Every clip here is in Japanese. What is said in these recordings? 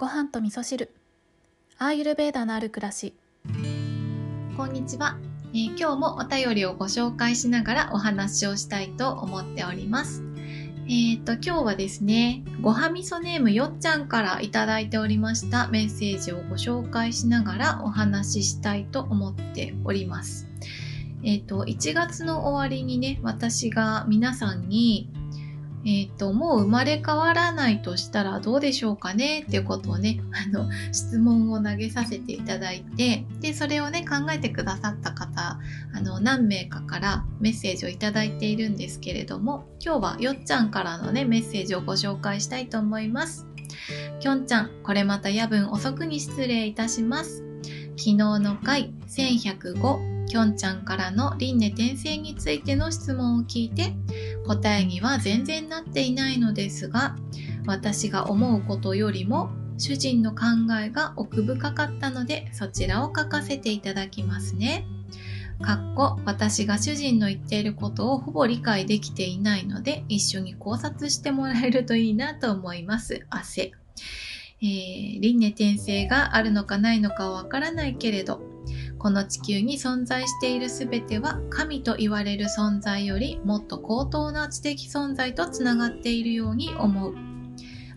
ご飯と味噌汁アーユルベーダのある暮らしこんにちは、えー今日もお便りをご紹介しながらお話をしたいと思っております。えっ、と、今日はですね、ごはみそネームよっちゃんからいただいておりましたメッセージをご紹介しながらお話ししたいと思っております。えっ、と、1月の終わりにね、私が皆さんに、えっ、と、もう生まれ変わらないとしたらどうでしょうかね？っていうことをね、あの、質問を投げさせていただいて、で、それをね、考えてくださった方、あの、何名かからメッセージをいただいているんですけれども、今日はよっちゃんからのね、メッセージをご紹介したいと思います。きょんちゃん、これまた夜分遅くに失礼いたします。昨日の回1105、きょんちゃんからの輪廻転生についての質問を聞いて、答えには全然なっていないのですが、私が思うことよりも主人の考えが奥深かったのでそちらを書かせていただきますね。かっこ私が主人の言っていることをほぼ理解できていないので一緒に考察してもらえるといいなと思います。汗。えー、輪廻転生があるのかないのかはわからないけれどこの地球に存在しているすべては神と言われる存在よりもっと高等な知的存在とつながっているように思う。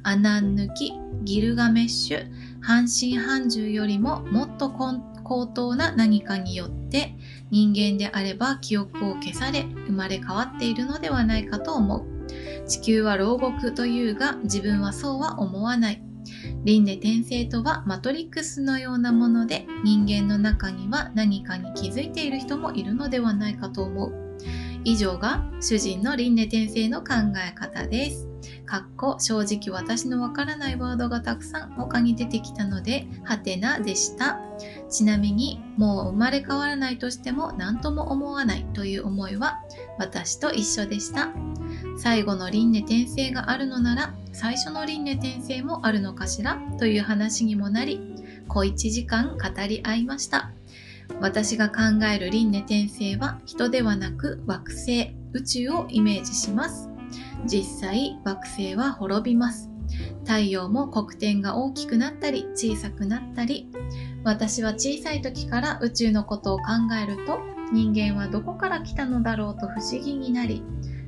アナン抜き、ギルガメッシュ、半身半獣よりももっと高等な何かによって人間であれば記憶を消され生まれ変わっているのではないかと思う。地球は牢獄というが自分はそうは思わない。輪廻転生とはマトリックスのようなもので人間の中には何かに気づいている人もいるのではないかと思う。以上が主人の輪廻転生の考え方です。かっこ正直私のわからないワードがたくさん他に出てきたので、はてなでした。ちなみに、もう生まれ変わらないとしても何とも思わないという思いは私と一緒でした。最後の輪廻転生があるのなら、最初の輪廻転生もあるのかしら？という話にもなり、小1時間語り合いました。私が考える輪廻転生は人ではなく惑星、宇宙をイメージします。実際惑星は滅びます太陽も黒点が大きくなったり小さくなったり私は小さい時から宇宙のことを考えると人間はどこから来たのだろうと不思議になり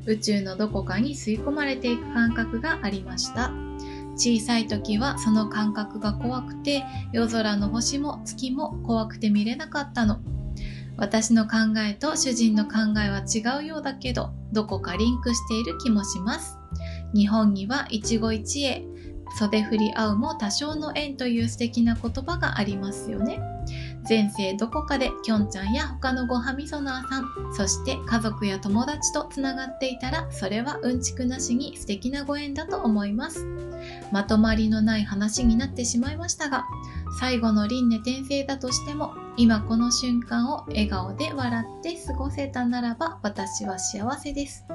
宇宙のどこかに吸い込まれていく感覚がありました。小さい時はその感覚が怖くて夜空の星も月も怖くて見れなかったの。私の考えと主人の考えは違うようだけどどこかリンクしている気もします。日本には一期一会袖振り合うも多少の縁という素敵な言葉がありますよね。前世どこかできょんちゃんや他のごはみそなーさんそして家族や友達とつながっていたらそれはうんちくなしに素敵なご縁だと思います。まとまりのない話になってしまいましたが最後の輪廻転生だとしても今この瞬間を笑顔で笑って過ごせたならば私は幸せです。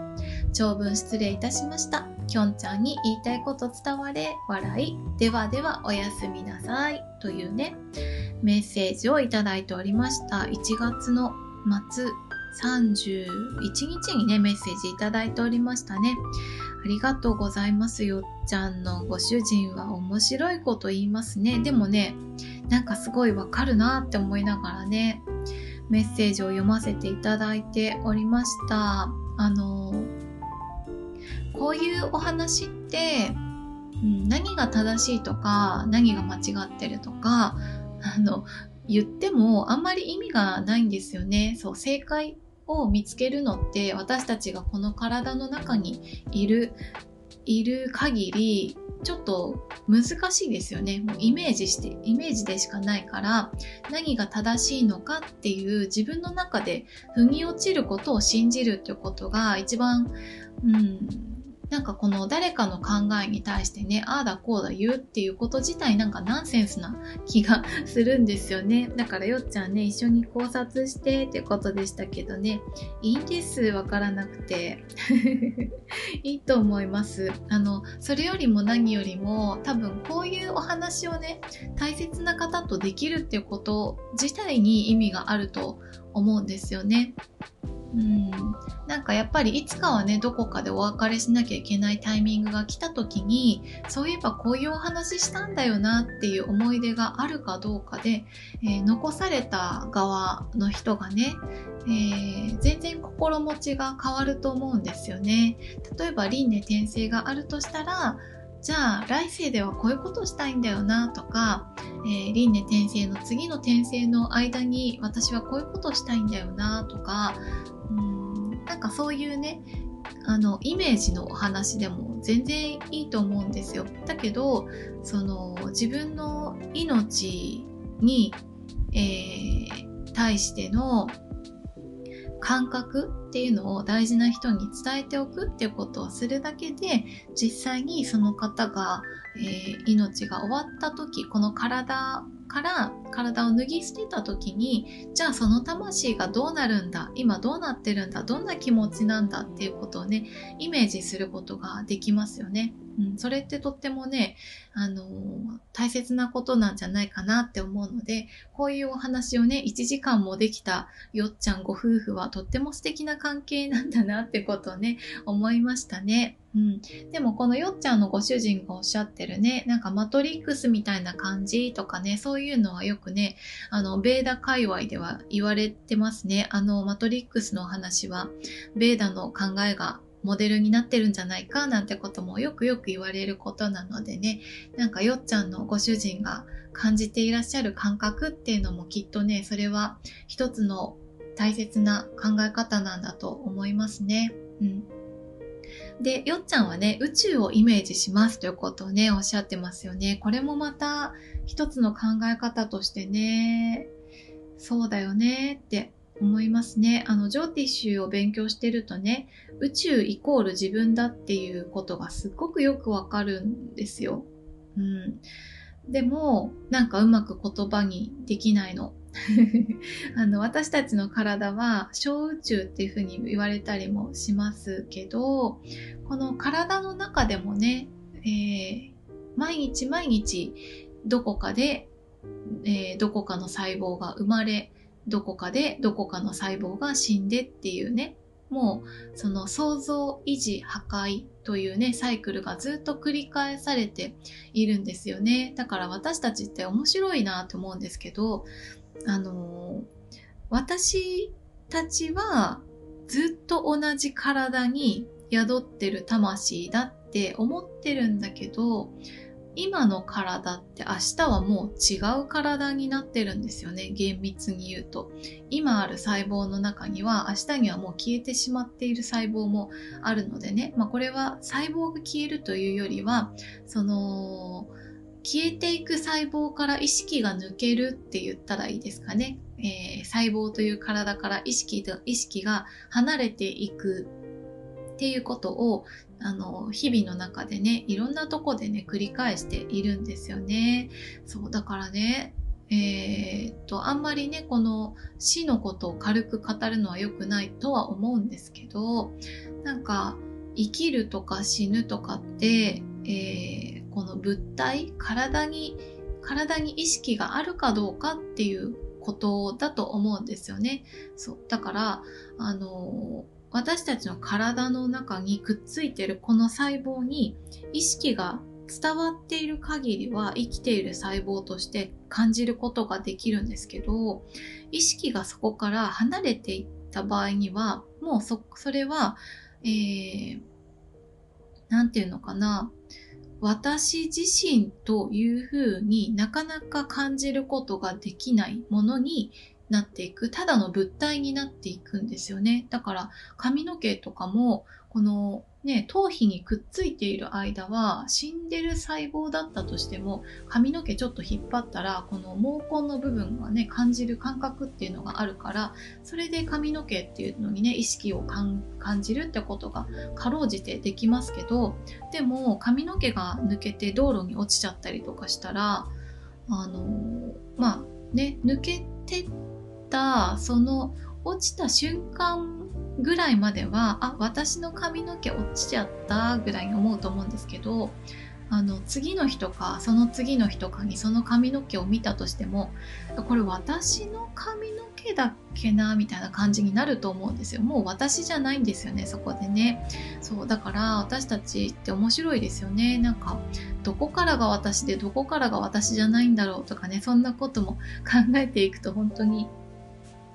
長文失礼いたしました。きょんちゃんに言いたいこと伝われ笑い。ではではおやすみなさい。というね。メッセージをいただいておりました。1月の末31日にねメッセージいただいておりましたね。ありがとうございます。よっちゃんのご主人は面白いこと言いますね。でもねなんかすごいわかるなって思いながらねメッセージを読ませていただいておりました。あのこういうお話って、何が正しいとか何が間違ってるとかあの言ってもあんまり意味がないんですよね。そう正解を見つけるのって私たちがこの体の中にいるいる限りちょっと難しいですよね。もうイメージしてイメージでしかないから何が正しいのかっていう自分の中で腑に落ちることを信じるっていうことが一番うんなんかこの誰かの考えに対してね、ああだこうだ言うっていうこと自体なんかナンセンスな気がするんですよね。だからよっちゃんね、一緒に考察してってことでしたけどね、いいんです、わからなくて。いいと思います。あの、それよりも何よりも多分こういうお話をね、大切な方とできるっていうこと自体に意味があると思うんですよね。うん、なんかやっぱりいつかはねどこかでお別れしなきゃいけないタイミングが来た時にそういえばこういうお話したんだよなっていう思い出があるかどうかで、えー、残された側の人がね、えー、全然心持ちが変わると思うんですよね。例えば輪廻転生があるとしたらじゃあ来世ではこういうことしたいんだよなとか、えー、輪廻転生の次の転生の間に私はこういうことしたいんだよなとかうんなんかそういうねあのイメージのお話でも全然いいと思うんですよ。だけどその自分の命に、えー、対しての感覚っていうのを大事な人に伝えておくっていうことをするだけで実際にその方が、えー、命が終わった時この体から体を脱ぎ捨てた時にじゃあその魂がどうなるんだ今どうなってるんだどんな気持ちなんだっていうことをねイメージすることができますよね。うん、それってとってもね、あのー、大切なことなんじゃないかなって思うので、こういうお話をね、1時間もできたよっちゃんご夫婦はとっても素敵な関係なんだなってことをね、思いましたね。うん、でもこのよっちゃんのご主人がおっしゃってるね、なんかマトリックスみたいな感じとかね、そういうのはよくね、あの、ベーダ界隈では言われてますね。あの、マトリックスの話は、ベーダの考えがモデルになってるんじゃないかなんてこともよくよく言われることなのでねなんかよっちゃんのご主人が感じていらっしゃる感覚っていうのもきっとねそれは一つの大切な考え方なんだと思いますね。うん、で、よっちゃんはね、宇宙をイメージしますということをね、おっしゃってますよね。これもまた一つの考え方としてね、そうだよねって思いますね。あの、ジョーティッシュを勉強してるとね、宇宙イコール自分だっていうことがすっごくよくわかるんですよ。うん。でも、なんかうまく言葉にできないの。あの私たちの体は小宇宙っていうふうに言われたりもしますけどこの体の中でもね、えー、毎日毎日どこかで、えー、どこかの細胞が生まれどこかでどこかの細胞が死んでっていうねもうその創造維持破壊というねサイクルがずっと繰り返されているんですよね。だから私たちって面白いなと思うんですけどあの私たちはずっと同じ体に宿ってる魂だって思ってるんだけど今の体って明日はもう違う体になってるんですよね。厳密に言うと。今ある細胞の中には明日にはもう消えてしまっている細胞もあるのでね、まあ、これは細胞が消えるというよりはその消えていく細胞から意識が抜けるって言ったらいいですかね、えー、細胞という体から意識意識が離れていくっていうことをあの日々の中でねいろんなとこでね繰り返しているんですよねそうだからねえー、っとあんまりねこの死のことを軽く語るのは良くないとは思うんですけどなんか生きるとか死ぬとかって、えー、この物体体に体に意識があるかどうかっていうことだと思うんですよね。そうだからあのー私たちの体の中にくっついてるこの細胞に意識が伝わっている限りは生きている細胞として感じることができるんですけど意識がそこから離れていった場合にはもうそそれは何、えー、て言うのかな。私自身というふうになかなか感じることができないものになっていくただの物体になっていくんですよね。だから髪の毛とかもこのね頭皮にくっついている間は死んでる細胞だったとしても髪の毛ちょっと引っ張ったらこの毛根の部分がね感じる感覚っていうのがあるからそれで髪の毛っていうのにね意識を感じるってことがかろうじてできますけどでも髪の毛が抜けて道路に落ちちゃったりとかしたらあのまあね抜けてってたその落ちた瞬間ぐらいまではあ私の髪の毛落ちちゃったぐらいに思うと思うんですけどあの次の日とかその次の日とかにその髪の毛を見たとしてもこれ私の髪の毛だっけなみたいな感じになると思うんですよ。もう私じゃないんですよねそこでね。そうだから私たちって面白いですよね。なんかどこからが私でどこからが私じゃないんだろうとかねそんなことも考えていくと本当に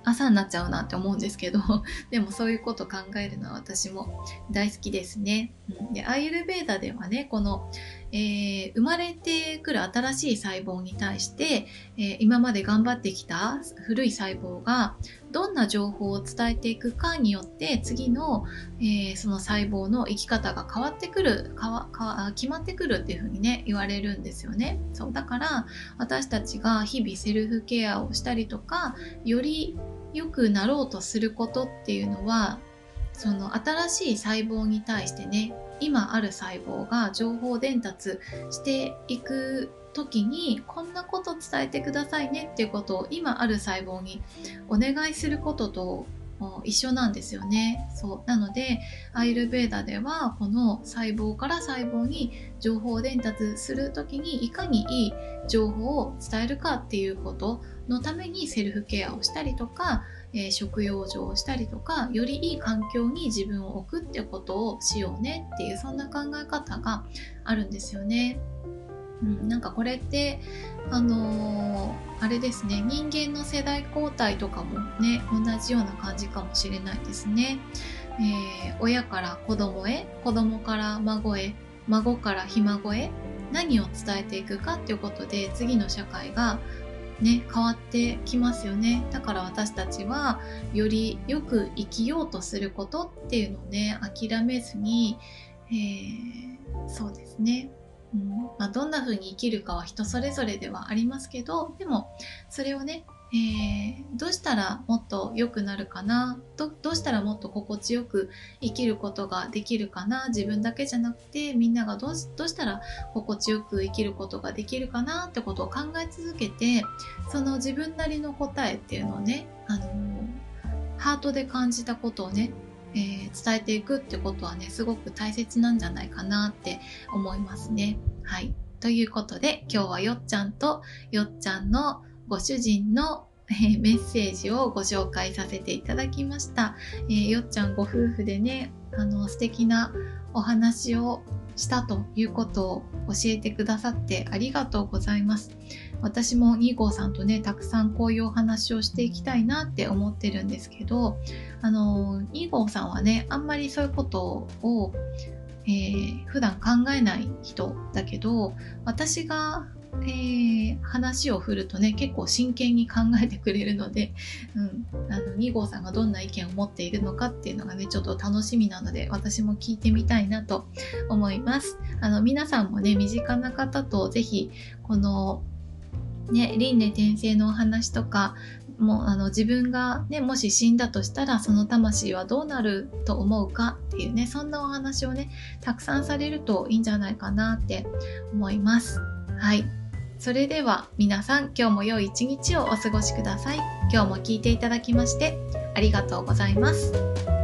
朝になっちゃうなって思うんですけど でもそういうこと考えるのは私も大好きですね。うんでアイルベーダではねこの、えー、生まれてくる新しい細胞に対して、えー、今まで頑張ってきた古い細胞がどんな情報を伝えていくかによって次の、えー、その細胞の生き方が変わってくるかわ決まってくるっていうふうにね言われるんですよね。そうだから私たちが日々セルフケアをしたりとかより良くなろうとすることっていうのはその新しい細胞に対してね今ある細胞が情報伝達していく時にこんなこと伝えてくださいねっていうことを今ある細胞にお願いすることと一緒なんですよね。そうなのでアイルベーダではこの細胞から細胞に情報を伝達する時にいかにいい情報を伝えるかっていうことのためにセルフケアをしたりとか、えー、食用場をしたりとかよりいい環境に自分を置くってことをしようねっていうそんな考え方があるんですよね。うん、なんかこれってあのー、あれですね人間の世代交代とかもね同じような感じかもしれないですね。えー、親から子供へ子供から孫へ孫からひ孫へ何を伝えていくかっていうことで次の社会がね変わってきますよねだから私たちはよりよく生きようとすることっていうのをね諦めずに、えー、そうですねうん。まあ、どんな風に生きるかは人それぞれではありますけどでもそれをね、えー、どうしたらもっと良くなるかなどどうしたらもっと心地よく生きることができるかな自分だけじゃなくてみんながどうどうしたら心地よく生きることができるかなってことを考え続けてその自分なりの答えっていうのをね、あの、ハートで感じたことをねえー、伝えていくってことはねすごく大切なんじゃないかなって思いますね。はい。ということで今日はよっちゃんとよっちゃんのご主人のメッセージをご紹介させていただきました。えー、よっちゃんご夫婦でね、あの素敵なお話をしたということを教えてくださってありがとうございます。私も2号さんとね、たくさんこういうお話をしていきたいなって思ってるんですけど、あの、2号さんはね、あんまりそういうことを、えー、普段考えない人だけど、私がえー、話を振るとね結構真剣に考えてくれるので、うん、あの2号さんがどんな意見を持っているのかっていうのがねちょっと楽しみなので私も聞いてみたいなと思います。あの皆さんもね身近な方と是非このね輪廻転生のお話とかもうあの自分がねもし死んだとしたらその魂はどうなると思うかっていうねそんなお話をねたくさんされるといいんじゃないかなって思いますはいそれでは皆さん今日も良い一日をお過ごしください。今日も聞いていただきましてありがとうございます。